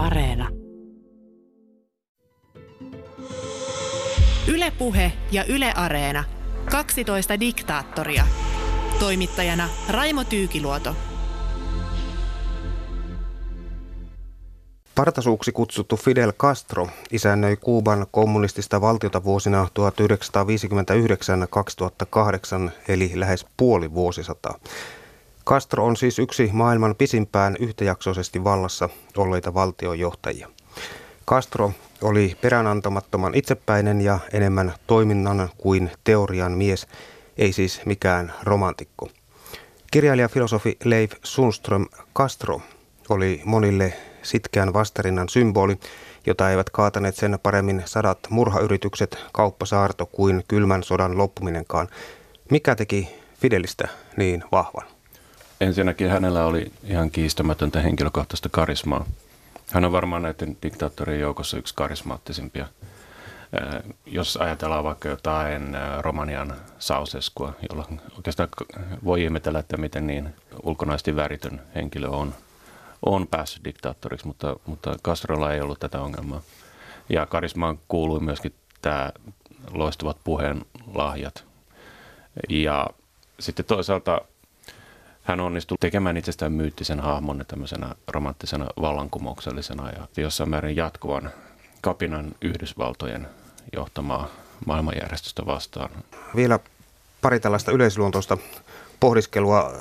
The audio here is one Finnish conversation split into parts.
Areena. Ylepuhe ja Yle Areena. 12 diktaattoria. Toimittajana Raimo Tyykiluoto. Partasuuksi kutsuttu Fidel Castro isännöi Kuuban kommunistista valtiota vuosina 1959-2008 eli lähes puoli vuosisataa. Castro on siis yksi maailman pisimpään yhtäjaksoisesti vallassa olleita valtiojohtajia. Castro oli peräänantamattoman itsepäinen ja enemmän toiminnan kuin teorian mies, ei siis mikään romantikko. Kirjailija filosofi Leif Sundström Castro oli monille sitkeän vastarinnan symboli, jota eivät kaataneet sen paremmin sadat murhayritykset, kauppasaarto kuin kylmän sodan loppuminenkaan. Mikä teki Fidelistä niin vahvan? Ensinnäkin hänellä oli ihan kiistämätöntä henkilökohtaista karismaa. Hän on varmaan näiden diktaattorien joukossa yksi karismaattisimpia. Jos ajatellaan vaikka jotain Romanian sauseskua, jolla oikeastaan voi ihmetellä, että miten niin ulkonaisesti väritön henkilö on, on päässyt diktaattoriksi, mutta, mutta Castrolla ei ollut tätä ongelmaa. Ja karismaan kuului myöskin tämä loistuvat puheen lahjat. Ja sitten toisaalta hän onnistui tekemään itsestään myyttisen hahmon tämmöisenä romanttisena vallankumouksellisena ja jossain määrin jatkuvan kapinan Yhdysvaltojen johtamaa maailmanjärjestystä vastaan. Vielä pari tällaista yleisluontoista pohdiskelua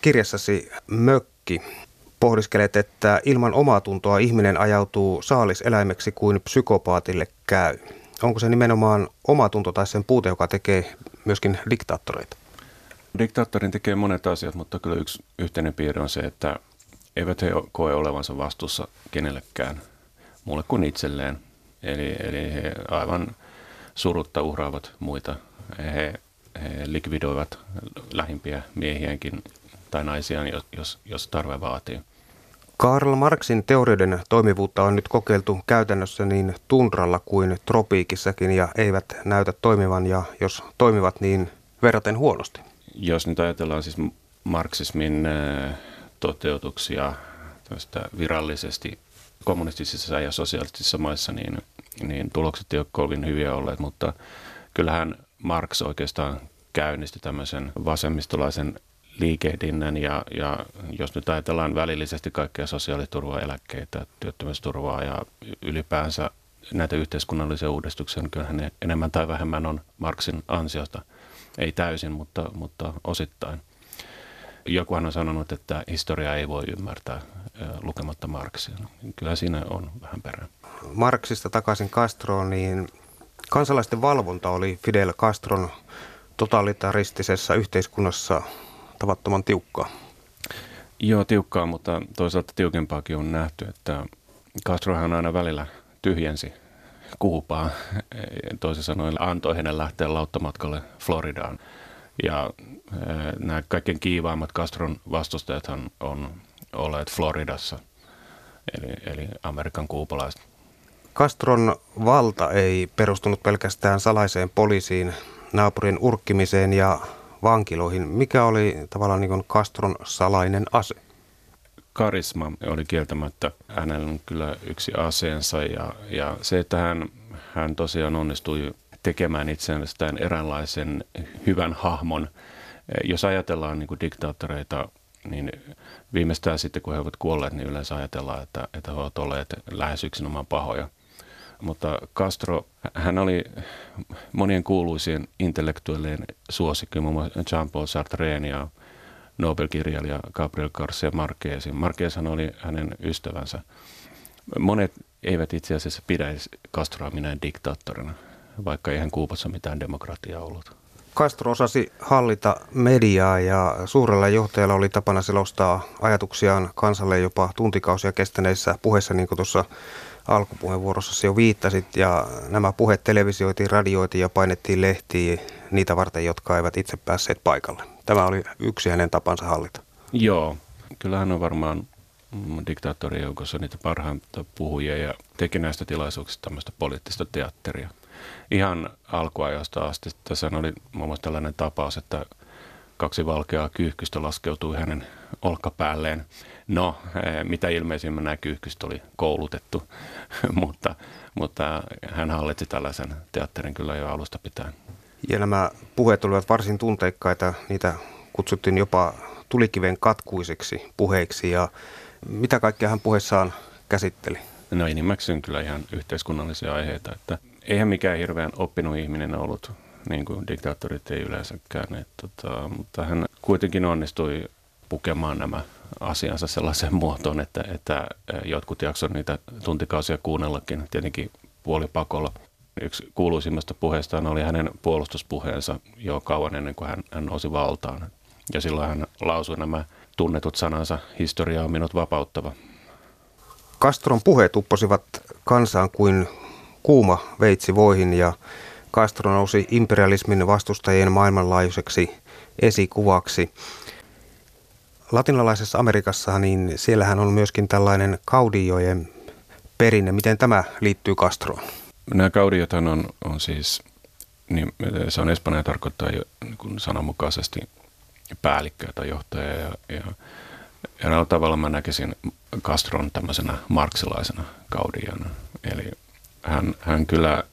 kirjassasi Mökki. Pohdiskelet, että ilman omaa tuntoa ihminen ajautuu saaliseläimeksi kuin psykopaatille käy. Onko se nimenomaan oma tunto tai sen puute, joka tekee myöskin diktaattoreita? Diktaattorin tekee monet asiat, mutta kyllä yksi yhteinen piirre on se, että eivät he koe olevansa vastuussa kenellekään muulle kuin itselleen. Eli, eli he aivan surutta uhraavat muita. He, he likvidoivat lähimpiä miehiäänkin tai naisiaan, jos, jos tarve vaatii. Karl Marxin teorioiden toimivuutta on nyt kokeiltu käytännössä niin tundralla kuin tropiikissakin ja eivät näytä toimivan ja jos toimivat niin verraten huonosti. Jos nyt ajatellaan siis marksismin äh, toteutuksia virallisesti kommunistisissa ja sosialistisissa maissa, niin, niin tulokset eivät ole kovin hyviä olleet, mutta kyllähän Marx oikeastaan käynnisti tämmöisen vasemmistolaisen liikehdinnän ja, ja jos nyt ajatellaan välillisesti kaikkea sosiaaliturvaa, eläkkeitä, työttömyysturvaa ja ylipäänsä näitä yhteiskunnallisia uudistuksia, niin kyllähän ne enemmän tai vähemmän on Marxin ei täysin, mutta, mutta osittain. Jokuhan on sanonut, että historia ei voi ymmärtää lukematta Marksia. Kyllä siinä on vähän perään. Marksista takaisin Castroon, niin kansalaisten valvonta oli Fidel Castron totalitaristisessa yhteiskunnassa tavattoman tiukkaa. Joo, tiukkaa, mutta toisaalta tiukempaakin on nähty, että Castrohan aina välillä tyhjensi Kuupaa. Toisin sanoen antoi hänen lähteä lauttamatkalle Floridaan. Ja nämä kaikkein kiivaimmat Castron vastustajat on olleet Floridassa, eli, eli Amerikan kuupalaiset. Castron valta ei perustunut pelkästään salaiseen poliisiin, naapurin urkkimiseen ja vankiloihin. Mikä oli tavallaan niin Castron salainen ase? Karisma oli kieltämättä hänellä kyllä yksi aseensa ja, ja se, että hän, hän tosiaan onnistui tekemään itsestään eräänlaisen hyvän hahmon. Jos ajatellaan niin kuin diktaattoreita, niin viimeistään sitten kun he ovat kuolleet, niin yleensä ajatellaan, että, että he ovat olleet lähes yksinomaan pahoja. Mutta Castro, hän oli monien kuuluisien intellektuellien suosikki, muun muassa Jean-Paul Sartreen ja Nobel-kirjailija Gabriel Garcia Marquez. Marquez oli hänen ystävänsä. Monet eivät itse asiassa pidä Castroa minään diktaattorina, vaikka eihän Kuupassa mitään demokratiaa ollut. Castro osasi hallita mediaa ja suurella johtajalla oli tapana selostaa ajatuksiaan kansalle jopa tuntikausia kestäneissä puheissa, niin kuin tuossa alkupuheenvuorossa jo viittasit. Ja nämä puheet televisioitiin, radioitiin ja painettiin lehtiin niitä varten, jotka eivät itse päässeet paikalle. Tämä oli yksi hänen tapansa hallita. Joo, kyllä hän on varmaan diktaattorien joukossa niitä parhaita puhujia ja teki näistä tilaisuuksista tämmöistä poliittista teatteria. Ihan alkuajasta asti tässä oli muun muassa tällainen tapaus, että kaksi valkeaa kyyhkystä laskeutui hänen olkapäälleen. No, eh, mitä ilmeisimmin nämä kyyhkystä oli koulutettu, mutta, mutta hän hallitsi tällaisen teatterin kyllä jo alusta pitäen. Ja nämä puheet olivat varsin tunteikkaita, niitä kutsuttiin jopa tulikiven katkuiseksi puheiksi ja mitä kaikkea hän puheessaan käsitteli? No enimmäkseen kyllä ihan yhteiskunnallisia aiheita, että eihän mikään hirveän oppinut ihminen ollut, niin kuin diktaattorit ei yleensäkään, tota, mutta hän kuitenkin onnistui pukemaan nämä asiansa sellaiseen muotoon, että, että jotkut jaksoi niitä tuntikausia kuunnellakin tietenkin puolipakolla. Yksi kuuluisimmasta puheestaan oli hänen puolustuspuheensa jo kauan ennen kuin hän, hän nousi valtaan. Ja silloin hän lausui nämä tunnetut sanansa, historia on minut vapauttava. Castron puheet upposivat kansaan kuin kuuma veitsi voihin ja Castro nousi imperialismin vastustajien maailmanlaajuiseksi esikuvaksi. Latinalaisessa Amerikassa, niin siellähän on myöskin tällainen kaudiojen perinne. Miten tämä liittyy Castroon? Nämä kaudiothan on, on siis, niin se on Espanja tarkoittaa jo niin sananmukaisesti päällikköä tai johtajaa ja, ja eräällä tavalla mä näkisin Castron tämmöisenä marksilaisena kaudiana. Eli hän, hän kyllä,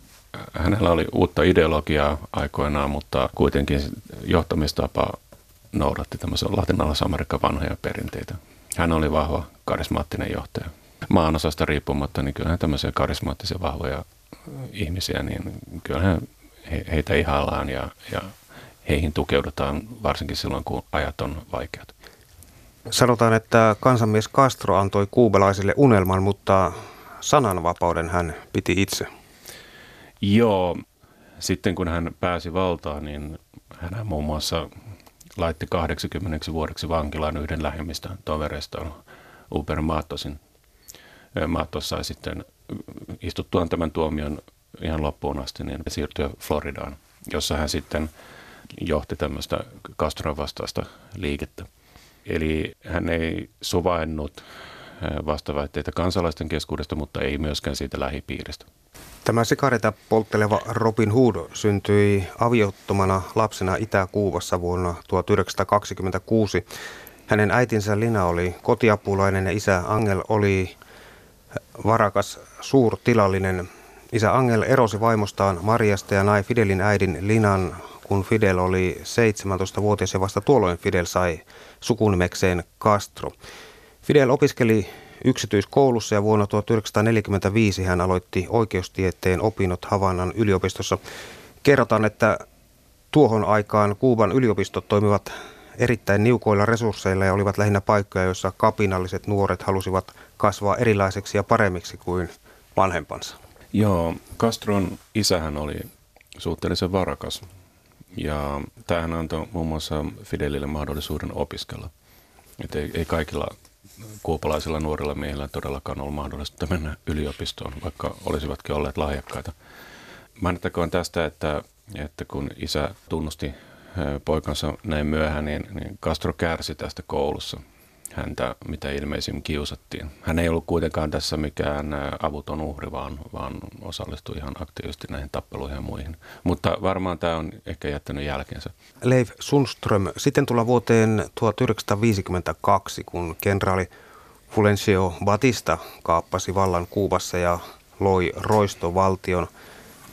hänellä oli uutta ideologiaa aikoinaan, mutta kuitenkin johtamistapa noudatti tämmöisen latinalais-Amerikan vanhoja perinteitä. Hän oli vahva karismaattinen johtaja. Maanosasta riippumatta, niin kyllähän tämmöisiä karismaattisia vahvoja ihmisiä, niin kyllähän he, heitä ihaillaan ja, ja heihin tukeudutaan varsinkin silloin, kun ajat on vaikeat. Sanotaan, että kansanmies Castro antoi kuubalaisille unelman, mutta sananvapauden hän piti itse. Joo, sitten kun hän pääsi valtaan, niin hän muun muassa laitti 80 vuodeksi vankilaan yhden lähimmistä tovereistaan, Uber Maattosin. Maattos sai sitten istuttuaan tämän tuomion ihan loppuun asti, niin siirtyä Floridaan, jossa hän sitten johti tämmöistä Castron vastaista liikettä. Eli hän ei suvainnut vastaväitteitä kansalaisten keskuudesta, mutta ei myöskään siitä lähipiiristä. Tämä sikarita poltteleva Robin Hood syntyi aviottomana lapsena Itä-Kuuvassa vuonna 1926. Hänen äitinsä Lina oli kotiapulainen ja isä Angel oli varakas suurtilallinen. Isä Angel erosi vaimostaan Mariasta ja nai Fidelin äidin Linan, kun Fidel oli 17-vuotias ja vasta tuolloin Fidel sai sukunimekseen Castro. Fidel opiskeli yksityiskoulussa ja vuonna 1945 hän aloitti oikeustieteen opinnot Havannan yliopistossa. Kerrotaan, että tuohon aikaan Kuuban yliopistot toimivat erittäin niukoilla resursseilla ja olivat lähinnä paikkoja, joissa kapinalliset nuoret halusivat kasvaa erilaiseksi ja paremmiksi kuin vanhempansa. Joo, Castron isähän oli suhteellisen varakas ja tämähän antoi muun muassa Fidelille mahdollisuuden opiskella. Että ei, ei kaikilla kuopalaisilla nuorilla miehillä todellakaan ollut mahdollista mennä yliopistoon, vaikka olisivatkin olleet lahjakkaita. Mainittakoon tästä, että, että kun isä tunnusti poikansa näin myöhään, niin, niin Castro kärsi tästä koulussa häntä mitä ilmeisimmin kiusattiin. Hän ei ollut kuitenkaan tässä mikään avuton uhri, vaan, vaan osallistui ihan aktiivisesti näihin tappeluihin ja muihin. Mutta varmaan tämä on ehkä jättänyt jälkeensä. Leif Sundström, sitten tulla vuoteen 1952, kun kenraali Fulencio Batista kaappasi vallan Kuubassa ja loi roistovaltion.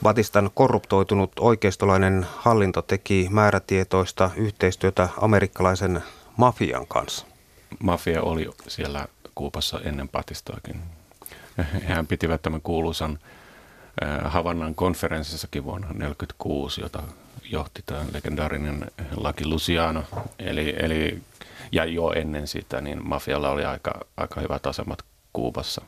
Batistan korruptoitunut oikeistolainen hallinto teki määrätietoista yhteistyötä amerikkalaisen mafian kanssa mafia oli siellä Kuupassa ennen Patistaakin. Hän pitivät tämän kuuluisan Havannan konferenssissakin vuonna 1946, jota johti tämä legendaarinen Laki Luciano. Eli, eli, ja jo ennen sitä, niin mafialla oli aika, aika hyvät asemat Kuupassa.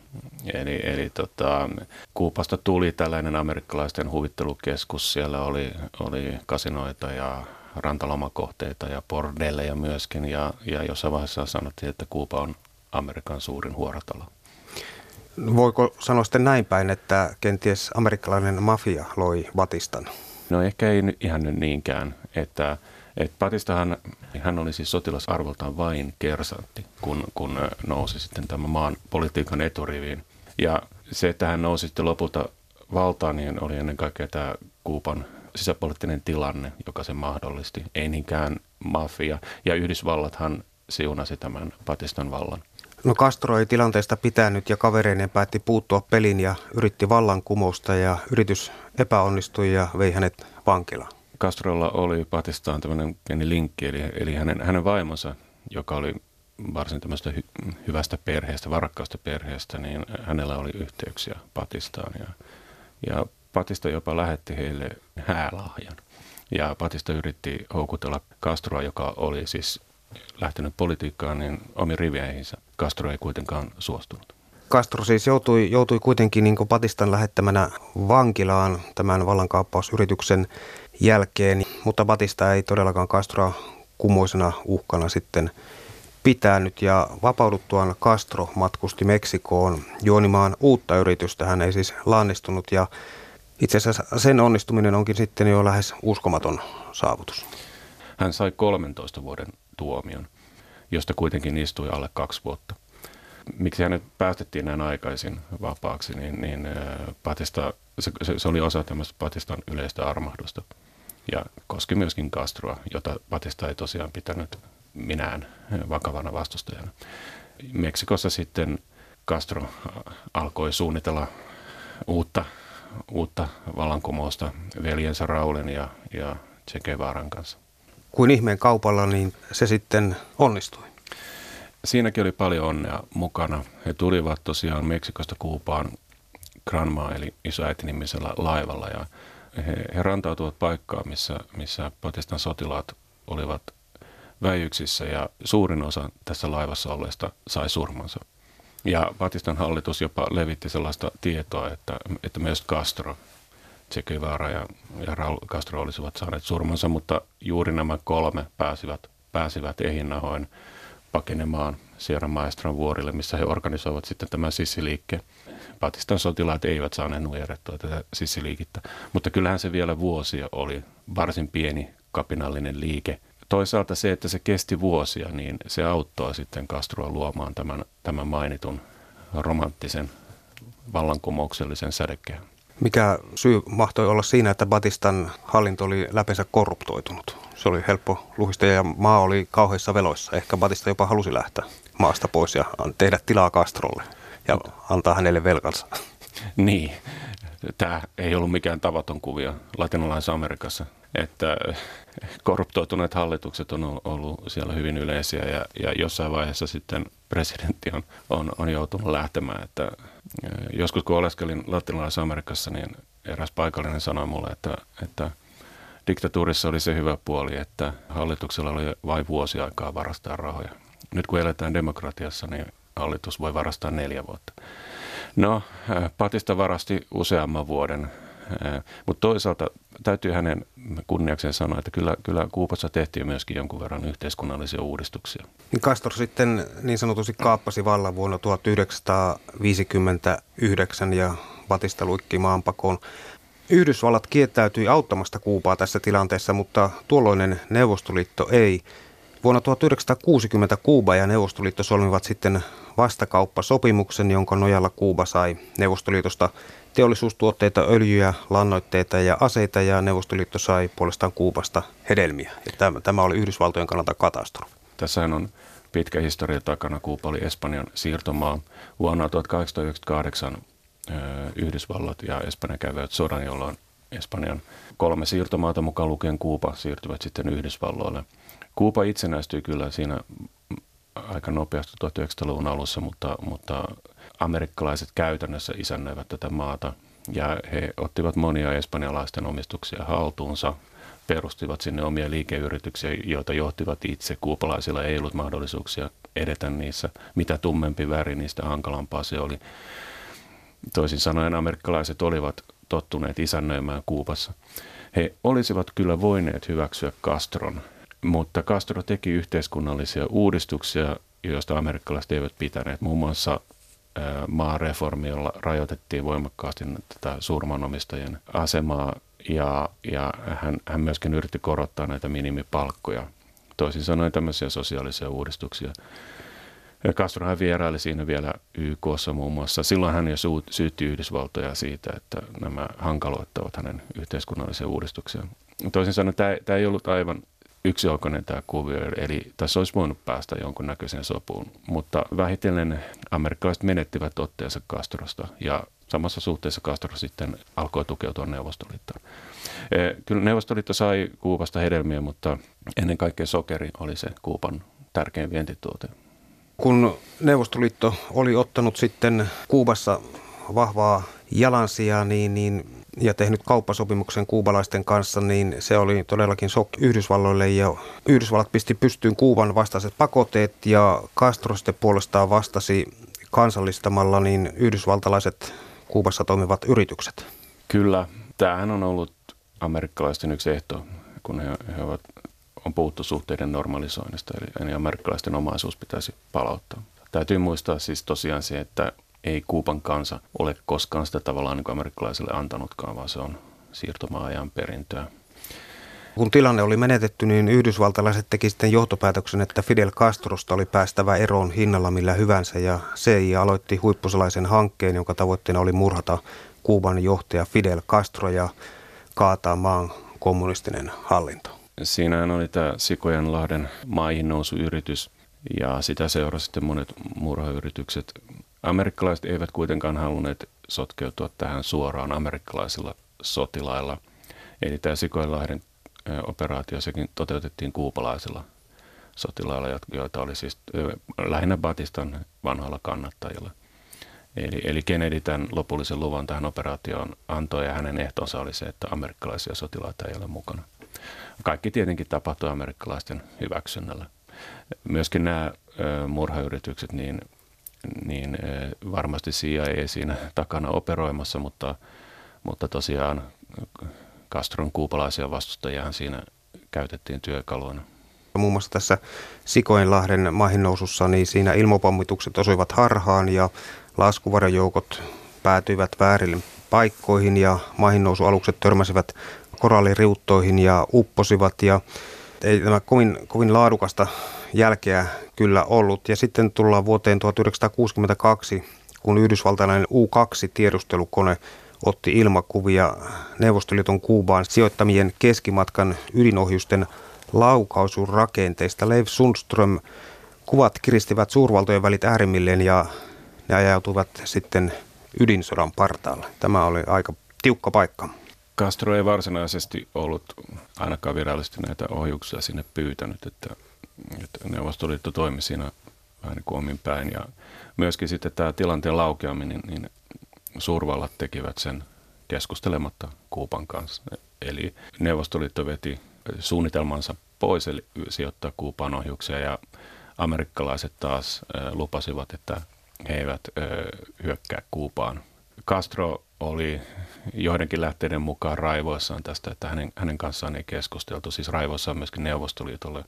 Eli, eli tota, Kuupasta tuli tällainen amerikkalaisten huvittelukeskus. Siellä oli, oli kasinoita ja rantalomakohteita ja bordelleja myöskin. Ja, ja jossain vaiheessa sanottiin, että Kuuba on Amerikan suurin huoratalo. Voiko sanoa sitten näin päin, että kenties amerikkalainen mafia loi Batistan? No ehkä ei ihan nyt niinkään, että et Batistahan, hän oli siis sotilasarvoltaan vain kersantti, kun, kun nousi sitten tämän maan politiikan eturiviin. Ja se, että hän nousi sitten lopulta valtaan, niin oli ennen kaikkea tämä Kuupan sisäpoliittinen tilanne, joka sen mahdollisti. Ei niinkään mafia. Ja Yhdysvallathan siunasi tämän Patistan vallan. No Castro ei tilanteesta pitänyt ja kavereinen päätti puuttua pelin ja yritti vallankumousta ja yritys epäonnistui ja vei hänet vankilaan. Castrolla oli Patistaan tämmöinen pieni linkki, eli, eli hänen, hänen vaimonsa, joka oli varsin tämmöistä hy, hyvästä perheestä, varakkaasta perheestä, niin hänellä oli yhteyksiä Patistaan. Ja, ja Patista jopa lähetti heille häälahjan. Ja Patista yritti houkutella Castroa, joka oli siis lähtenyt politiikkaan, niin omi riveihinsä. Castro ei kuitenkaan suostunut. Castro siis joutui, joutui kuitenkin niin Patistan lähettämänä vankilaan tämän vallankaappausyrityksen jälkeen, mutta Batista ei todellakaan Castroa kumoisena uhkana sitten pitänyt ja vapauduttuaan Castro matkusti Meksikoon juonimaan uutta yritystä. Hän ei siis lannistunut ja itse asiassa sen onnistuminen onkin sitten jo lähes uskomaton saavutus. Hän sai 13 vuoden tuomion, josta kuitenkin istui alle kaksi vuotta. Miksi hänet päästettiin näin aikaisin vapaaksi, niin, niin Patista, se, se, oli osa tämmöistä Patistan yleistä armahdusta ja koski myöskin Castroa, jota Batista ei tosiaan pitänyt minään vakavana vastustajana. Meksikossa sitten Castro alkoi suunnitella uutta, uutta vallankumousta veljensä Raulin ja, ja Che Guevaran kanssa. Kuin ihmeen kaupalla, niin se sitten onnistui. Siinäkin oli paljon onnea mukana. He tulivat tosiaan Meksikosta Kuupaan Granma eli isoäiti nimisellä laivalla ja he, he rantautuvat paikkaan, missä, missä Patistan sotilaat olivat väijyksissä ja suurin osa tässä laivassa olleista sai surmansa. Ja Patistan hallitus jopa levitti sellaista tietoa, että, että myös Castro, Che Guevara ja, ja Raul Castro olisivat saaneet surmansa, mutta juuri nämä kolme pääsivät, pääsivät ehinnahoin pakenemaan Sierra Maestran vuorille, missä he organisoivat sitten tämän sissiliikkeen. Patistan sotilaat eivät saaneet nujerrettua tätä sissiliikettä, mutta kyllähän se vielä vuosia oli varsin pieni kapinallinen liike. Toisaalta se, että se kesti vuosia, niin se auttoi sitten Castroa luomaan tämän, tämän mainitun romanttisen vallankumouksellisen sädekkeen. Mikä syy mahtoi olla siinä, että Batistan hallinto oli läpensä korruptoitunut? Se oli helppo luhista ja maa oli kauheissa veloissa. Ehkä Batista jopa halusi lähteä maasta pois ja tehdä tilaa Castrolle ja antaa hänelle velkansa. Niin, tämä ei ollut mikään tavaton kuvio latinalaisessa Amerikassa, että korruptoituneet hallitukset on ollut siellä hyvin yleisiä ja, ja jossain vaiheessa sitten presidentti on, on, on joutunut lähtemään. Että, joskus kun oleskelin latinalaisessa Amerikassa, niin eräs paikallinen sanoi mulle, että, että diktatuurissa oli se hyvä puoli, että hallituksella oli vain vuosi aikaa varastaa rahoja. Nyt kun eletään demokratiassa, niin hallitus voi varastaa neljä vuotta. No, äh, Patista varasti useamman vuoden, äh, mutta toisaalta täytyy hänen kunniakseen sanoa, että kyllä, kyllä Kuupassa tehtiin myöskin jonkun verran yhteiskunnallisia uudistuksia. Niin Castor sitten niin sanotusti kaappasi vallan vuonna 1959 ja Batista luikki maanpakoon. Yhdysvallat kieltäytyi auttamasta Kuupaa tässä tilanteessa, mutta tuolloinen Neuvostoliitto ei. Vuonna 1960 Kuuba ja Neuvostoliitto solmivat sitten vastakauppasopimuksen, jonka nojalla Kuuba sai Neuvostoliitosta teollisuustuotteita, öljyjä, lannoitteita ja aseita ja Neuvostoliitto sai puolestaan Kuubasta hedelmiä. Ja tämä, tämä oli Yhdysvaltojen kannalta katastrofi. Tässähän on pitkä historia takana. Kuuba oli Espanjan siirtomaa. Vuonna 1898 Yhdysvallat ja Espanja kävivät sodan, jolloin Espanjan kolme siirtomaata mukaan lukien Kuuba siirtyvät sitten Yhdysvalloille. Kuuba itsenäistyi kyllä siinä aika nopeasti 1900-luvun alussa, mutta, mutta amerikkalaiset käytännössä isännöivät tätä maata ja he ottivat monia espanjalaisten omistuksia haltuunsa, perustivat sinne omia liikeyrityksiä, joita johtivat itse. Kuupalaisilla ei ollut mahdollisuuksia edetä niissä. Mitä tummempi väri, niistä hankalampaa se oli. Toisin sanoen amerikkalaiset olivat tottuneet isännöimään Kuupassa. He olisivat kyllä voineet hyväksyä Castron mutta Castro teki yhteiskunnallisia uudistuksia, joista amerikkalaiset eivät pitäneet. Muun muassa maareformi, jolla rajoitettiin voimakkaasti tätä suurmanomistajien asemaa ja, ja hän, hän myöskin yritti korottaa näitä minimipalkkoja. Toisin sanoen tämmöisiä sosiaalisia uudistuksia. Castro hän vieraili siinä vielä YKssa muun muassa. Silloin hän jo syytti Yhdysvaltoja siitä, että nämä hankaloittavat hänen yhteiskunnallisia uudistuksia. Toisin sanoen tämä, tämä ei ollut aivan yksioikoinen tämä kuvio, eli tässä olisi voinut päästä jonkunnäköiseen sopuun. Mutta vähitellen amerikkalaiset menettivät otteensa Castrosta ja samassa suhteessa Castro sitten alkoi tukeutua Neuvostoliittoon. Eh, kyllä Neuvostoliitto sai Kuubasta hedelmiä, mutta ennen kaikkea sokeri oli se Kuuban tärkein vientituote. Kun Neuvostoliitto oli ottanut sitten Kuubassa vahvaa jalansijaa niin, niin, ja tehnyt kauppasopimuksen kuubalaisten kanssa, niin se oli todellakin sok Yhdysvalloille ja Yhdysvallat pisti pystyyn Kuuban vastaiset pakotteet ja Castro sitten puolestaan vastasi kansallistamalla niin yhdysvaltalaiset Kuubassa toimivat yritykset. Kyllä, tämähän on ollut amerikkalaisten yksi ehto, kun he, he ovat, on puhuttu suhteiden normalisoinnista, eli, eli amerikkalaisten omaisuus pitäisi palauttaa. Täytyy muistaa siis tosiaan se, että ei Kuuban kansa ole koskaan sitä tavallaan niin kuin amerikkalaisille antanutkaan, vaan se on siirtomaajan perintöä. Kun tilanne oli menetetty, niin yhdysvaltalaiset teki sitten johtopäätöksen, että Fidel Castrosta oli päästävä eroon hinnalla millä hyvänsä ja CIA aloitti huippusalaisen hankkeen, jonka tavoitteena oli murhata Kuuban johtaja Fidel Castro ja kaataa maan kommunistinen hallinto. Siinähän oli tämä Sikojanlahden maihin yritys ja sitä seurasi sitten monet murhayritykset. Amerikkalaiset eivät kuitenkaan halunneet sotkeutua tähän suoraan amerikkalaisilla sotilailla. Eli tämä Sikojanlahden operaatio sekin toteutettiin kuupalaisilla sotilailla, joita oli siis lähinnä Batistan vanhoilla kannattajilla. Eli, eli Kennedy tämän lopullisen luvan tähän operaatioon antoi ja hänen ehtonsa oli se, että amerikkalaisia sotilaita ei ole mukana. Kaikki tietenkin tapahtui amerikkalaisten hyväksynnällä. Myöskin nämä murhayritykset, niin, niin varmasti CIA ei siinä takana operoimassa, mutta, mutta tosiaan Castron kuupalaisia vastustajiahan siinä käytettiin työkaluina. Muun muassa tässä Sikoinlahden maihinnousussa, niin siinä ilmopommitukset osuivat harhaan ja laskuvarjojoukot päätyivät väärille paikkoihin ja maihinnousualukset törmäsivät koralliriuttoihin ja upposivat ja ei tämä kovin, kovin laadukasta jälkeä kyllä ollut. Ja sitten tullaan vuoteen 1962, kun yhdysvaltalainen U-2-tiedustelukone otti ilmakuvia Neuvostoliiton Kuubaan sijoittamien keskimatkan ydinohjusten laukausurakenteista. Leif Sundström kuvat kiristivät suurvaltojen välit äärimmilleen ja ne ajautuivat sitten ydinsodan partaalle. Tämä oli aika tiukka paikka. Castro ei varsinaisesti ollut ainakaan virallisesti näitä ohjuksia sinne pyytänyt, että, että Neuvostoliitto toimi siinä vähän niin kuin omin päin. Ja myöskin sitten tämä tilanteen laukeaminen, niin suurvallat tekivät sen keskustelematta Kuupan kanssa. Eli Neuvostoliitto veti suunnitelmansa pois, eli sijoittaa Kuupan ohjuksia ja amerikkalaiset taas lupasivat, että he eivät hyökkää Kuupaan. Castro oli joidenkin lähteiden mukaan raivoissaan tästä, että hänen, hänen kanssaan ei keskusteltu, siis raivoissaan myöskin Neuvostoliitolle.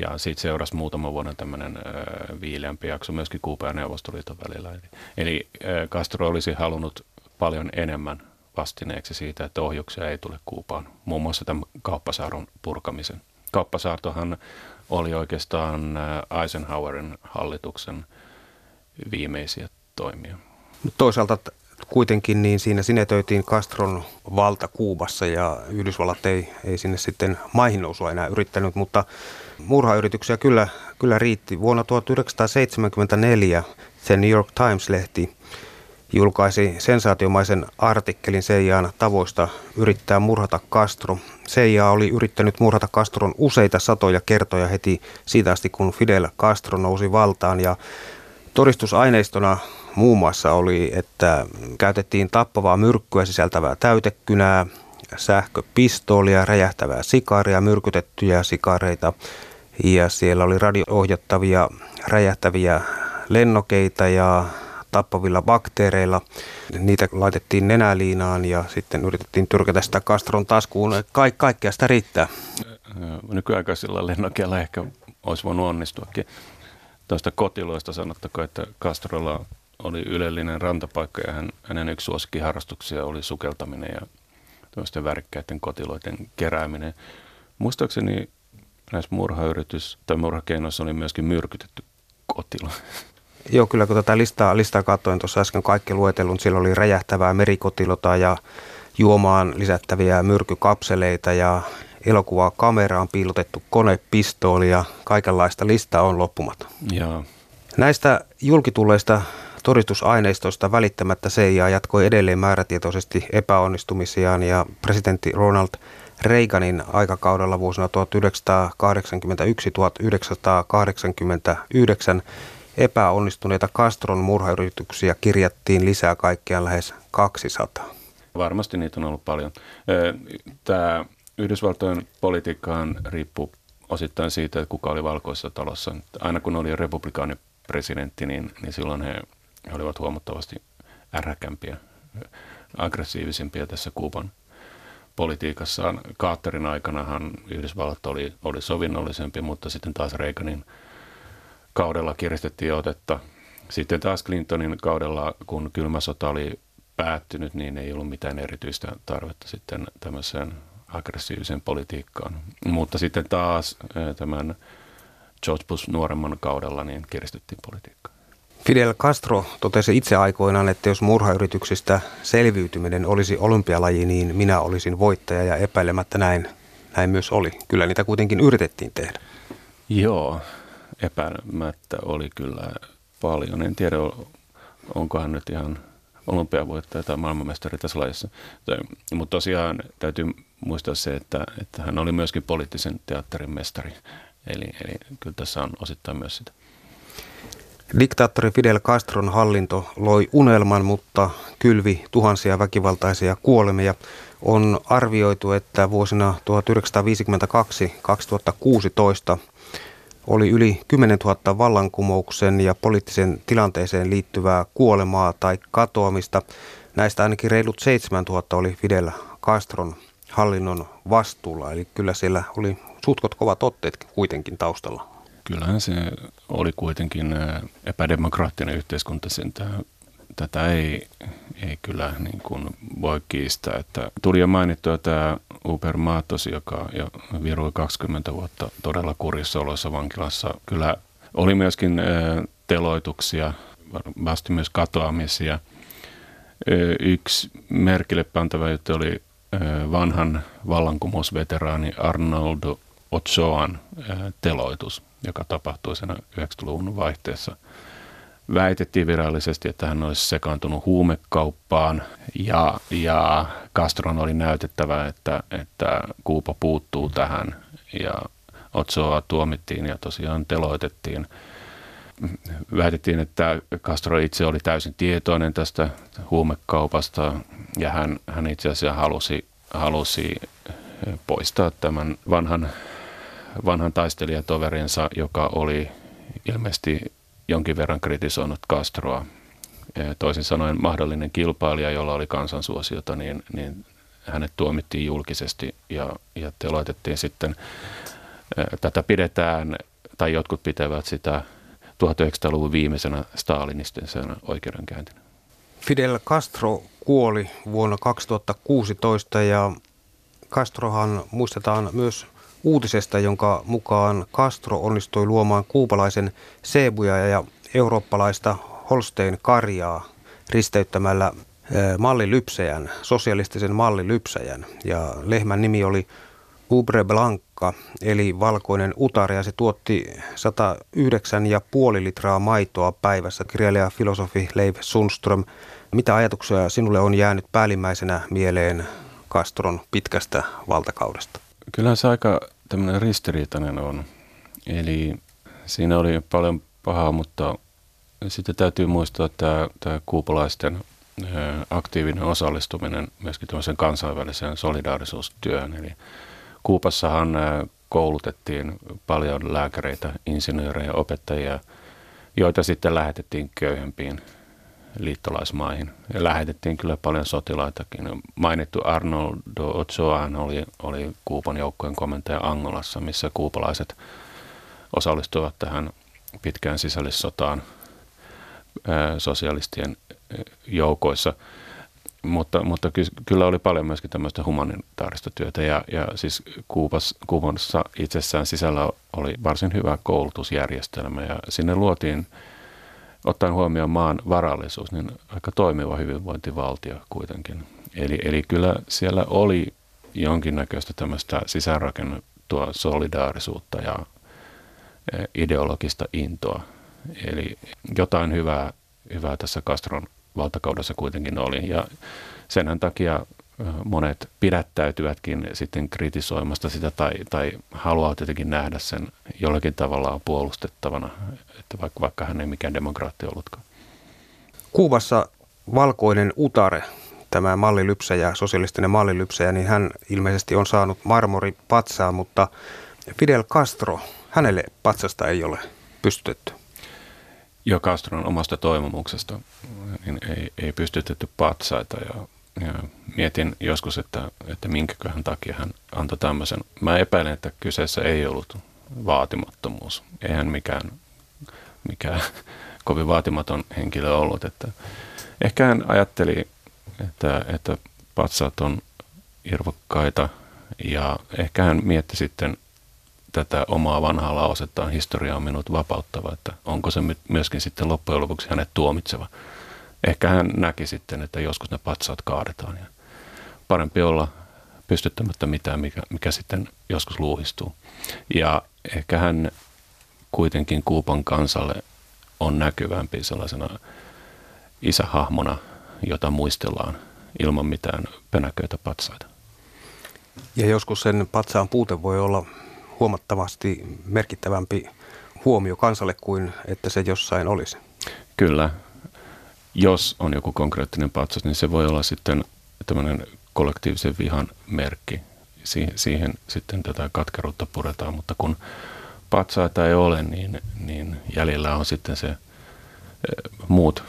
Ja siitä seurasi muutama vuoden tämmöinen viileämpi jakso myöskin Kuupan ja Neuvostoliiton välillä. Eli, eli Castro olisi halunnut paljon enemmän vastineeksi siitä, että ohjuksia ei tule Kuupaan, muun muassa tämän kauppasaaron purkamisen. Kauppasaartohan oli oikeastaan Eisenhowerin hallituksen viimeisiä toimia. Toisaalta kuitenkin niin siinä sinetöitiin Castron valta Kuubassa ja Yhdysvallat ei, ei sinne sitten maihin nousua enää yrittänyt, mutta murhayrityksiä kyllä, kyllä riitti. Vuonna 1974 The New York Times-lehti julkaisi sensaatiomaisen artikkelin Seijaan tavoista yrittää murhata Castro. Seija oli yrittänyt murhata Castron useita satoja kertoja heti siitä asti, kun Fidel Castro nousi valtaan ja todistusaineistona muun muassa oli, että käytettiin tappavaa myrkkyä sisältävää täytekynää, sähköpistoolia, räjähtävää sikaria, myrkytettyjä sikareita ja siellä oli radio-ohjattavia räjähtäviä lennokeita ja tappavilla bakteereilla. Niitä laitettiin nenäliinaan ja sitten yritettiin tyrkätä sitä kastron taskuun. Ka- kaikkea sitä riittää. Nykyaikaisilla lennokeilla ehkä olisi voinut onnistuakin. Tuosta kotiloista sanottakoon, että Castrolla oli ylellinen rantapaikka ja hän, hänen yksi suosikkiharrastuksia oli sukeltaminen ja tuosten värikkäiden kotiloiden kerääminen. Muistaakseni näissä murhayritys- tai murhakeinoissa oli myöskin myrkytetty kotilo. Joo, kyllä kun tätä listaa, listaa katsoin tuossa äsken kaikki luetellun, siellä oli räjähtävää merikotilota ja juomaan lisättäviä myrkykapseleita ja elokuvaa kameraan, piilotettu konepistooli ja kaikenlaista listaa on loppumaton. Joo. Näistä julkitulleista todistusaineistosta välittämättä CIA jatkoi edelleen määrätietoisesti epäonnistumisiaan ja presidentti Ronald Reaganin aikakaudella vuosina 1981-1989 epäonnistuneita Castron murhayrityksiä kirjattiin lisää kaikkiaan lähes 200. Varmasti niitä on ollut paljon. Tämä Yhdysvaltojen politiikkaan riippuu osittain siitä, että kuka oli valkoisessa talossa. Aina kun oli republikaanipresidentti, niin, niin silloin he, he olivat huomattavasti ärhäkämpiä, aggressiivisempia tässä Kuuban politiikassaan. Carterin aikanahan Yhdysvallat oli, oli sovinnollisempi, mutta sitten taas Reaganin kaudella kiristettiin otetta. Sitten taas Clintonin kaudella, kun kylmä sota oli päättynyt, niin ei ollut mitään erityistä tarvetta sitten tämmöiseen aggressiiviseen politiikkaan. Mutta sitten taas tämän George Bush nuoremman kaudella niin kiristettiin politiikkaa. Fidel Castro totesi itse aikoinaan, että jos murhayrityksistä selviytyminen olisi olympialaji, niin minä olisin voittaja ja epäilemättä näin, näin myös oli. Kyllä niitä kuitenkin yritettiin tehdä. Joo, epäilemättä oli kyllä paljon. En tiedä, onkohan nyt ihan olympiavoittaja tai maailmanmestari tässä lajissa. Mutta tosiaan täytyy muistaa se, että, että hän oli myöskin poliittisen teatterin mestari. Eli, eli kyllä tässä on osittain myös sitä. Diktaattori Fidel Castron hallinto loi unelman, mutta kylvi tuhansia väkivaltaisia kuolemia. On arvioitu, että vuosina 1952-2016 oli yli 10 000 vallankumouksen ja poliittisen tilanteeseen liittyvää kuolemaa tai katoamista. Näistä ainakin reilut 7 000 oli Fidel Castron hallinnon vastuulla, eli kyllä siellä oli sutkot kovat otteet kuitenkin taustalla. Kyllähän se oli kuitenkin epädemokraattinen yhteiskunta sen tätä ei, ei kyllä niin kuin voi kiistää. Että tuli jo mainittua tämä Uber Maatos, joka jo virui 20 vuotta todella kurissa oloissa vankilassa. Kyllä oli myöskin teloituksia, varmasti myös katoamisia. Yksi merkille pantava juttu oli vanhan vallankumousveteraani Arnoldo Ochoan teloitus, joka tapahtui sen 90-luvun vaihteessa – väitettiin virallisesti, että hän olisi sekaantunut huumekauppaan ja, ja Castron oli näytettävä, että, että Kuupa puuttuu tähän ja Otsoa tuomittiin ja tosiaan teloitettiin. Väitettiin, että Castro itse oli täysin tietoinen tästä huumekaupasta ja hän, hän itse asiassa halusi, halusi poistaa tämän vanhan, vanhan taistelijatoverinsa, joka oli ilmeisesti jonkin verran kritisoinut Castroa. Toisin sanoen mahdollinen kilpailija, jolla oli kansansuosiota, niin, niin hänet tuomittiin julkisesti ja, ja teloitettiin sitten. Tätä pidetään, tai jotkut pitävät sitä 1900-luvun viimeisenä staalinistisena oikeudenkäyntinä. Fidel Castro kuoli vuonna 2016 ja Castrohan muistetaan myös uutisesta, jonka mukaan Castro onnistui luomaan kuupalaisen seebuja ja eurooppalaista Holstein karjaa risteyttämällä mallilypsäjän, sosialistisen mallilypsäjän. Ja lehmän nimi oli Ubre Blanca, eli valkoinen utar, ja se tuotti 109,5 litraa maitoa päivässä. Kirjailija filosofi Leif Sundström, mitä ajatuksia sinulle on jäänyt päällimmäisenä mieleen Castron pitkästä valtakaudesta? Kyllä se aika tämmöinen ristiriitainen on. Eli siinä oli paljon pahaa, mutta sitten täytyy muistaa tämä, tämä kuupalaisten aktiivinen osallistuminen myöskin tämmöiseen kansainväliseen solidaarisuustyöhön. Eli Kuupassahan koulutettiin paljon lääkäreitä, insinöörejä, opettajia, joita sitten lähetettiin köyhempiin liittolaismaihin. Ja lähetettiin kyllä paljon sotilaitakin. Mainittu Arnoldo Ochoa oli, oli Kuupan joukkojen komentaja Angolassa, missä kuupalaiset osallistuivat tähän pitkään sisällissotaan sosialistien joukoissa. Mutta, mutta kyllä oli paljon myöskin tämmöistä humanitaarista työtä ja, ja siis Kuupas, Kuupassa itsessään sisällä oli varsin hyvä koulutusjärjestelmä ja sinne luotiin – ottaen huomioon maan varallisuus, niin aika toimiva hyvinvointivaltio kuitenkin. Eli, eli kyllä siellä oli jonkinnäköistä tämmöistä sisäänrakennettua solidaarisuutta ja e, ideologista intoa. Eli jotain hyvää, hyvää tässä Castron valtakaudessa kuitenkin oli. Ja sen takia monet pidättäytyvätkin sitten kritisoimasta sitä tai, tai haluaa jotenkin nähdä sen jollakin tavalla puolustettavana, että vaikka, vaikka hän ei mikään demokraatti ollutkaan. Kuubassa valkoinen utare, tämä mallilypsäjä, sosialistinen mallilypsäjä, niin hän ilmeisesti on saanut marmoripatsaan, mutta Fidel Castro, hänelle patsasta ei ole pystytetty. Jo Castron omasta toivomuksesta niin ei, ei pystytetty patsaita ja ja mietin joskus, että, että minkäköhän takia hän antoi tämmöisen. Mä epäilen, että kyseessä ei ollut vaatimattomuus. Eihän mikään, mikään kovin vaatimaton henkilö ollut. Että ehkä hän ajatteli, että, että patsaat on irvokkaita ja ehkä hän mietti sitten tätä omaa vanhaa lausettaan, historia on minut vapauttava, että onko se myöskin sitten loppujen lopuksi hänet tuomitseva ehkä hän näki sitten, että joskus ne patsaat kaadetaan ja parempi olla pystyttämättä mitään, mikä, mikä sitten joskus luuhistuu. Ja ehkä hän kuitenkin Kuupan kansalle on näkyvämpi sellaisena isähahmona, jota muistellaan ilman mitään penäköitä patsaita. Ja joskus sen patsaan puute voi olla huomattavasti merkittävämpi huomio kansalle kuin että se jossain olisi. Kyllä, jos on joku konkreettinen patsas, niin se voi olla sitten tämmöinen kollektiivisen vihan merkki. Si- siihen sitten tätä katkeruutta puretaan, mutta kun patsaita ei ole, niin, niin jäljellä on sitten se muut,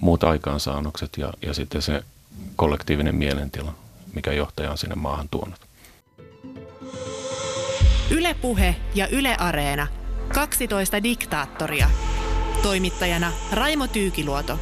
muut aikaansaannokset ja, ja sitten se kollektiivinen mielentila, mikä johtaja on sinne maahan tuonut. Ylepuhe ja Yle Areena. 12 diktaattoria. Toimittajana Raimo Tyykiluoto.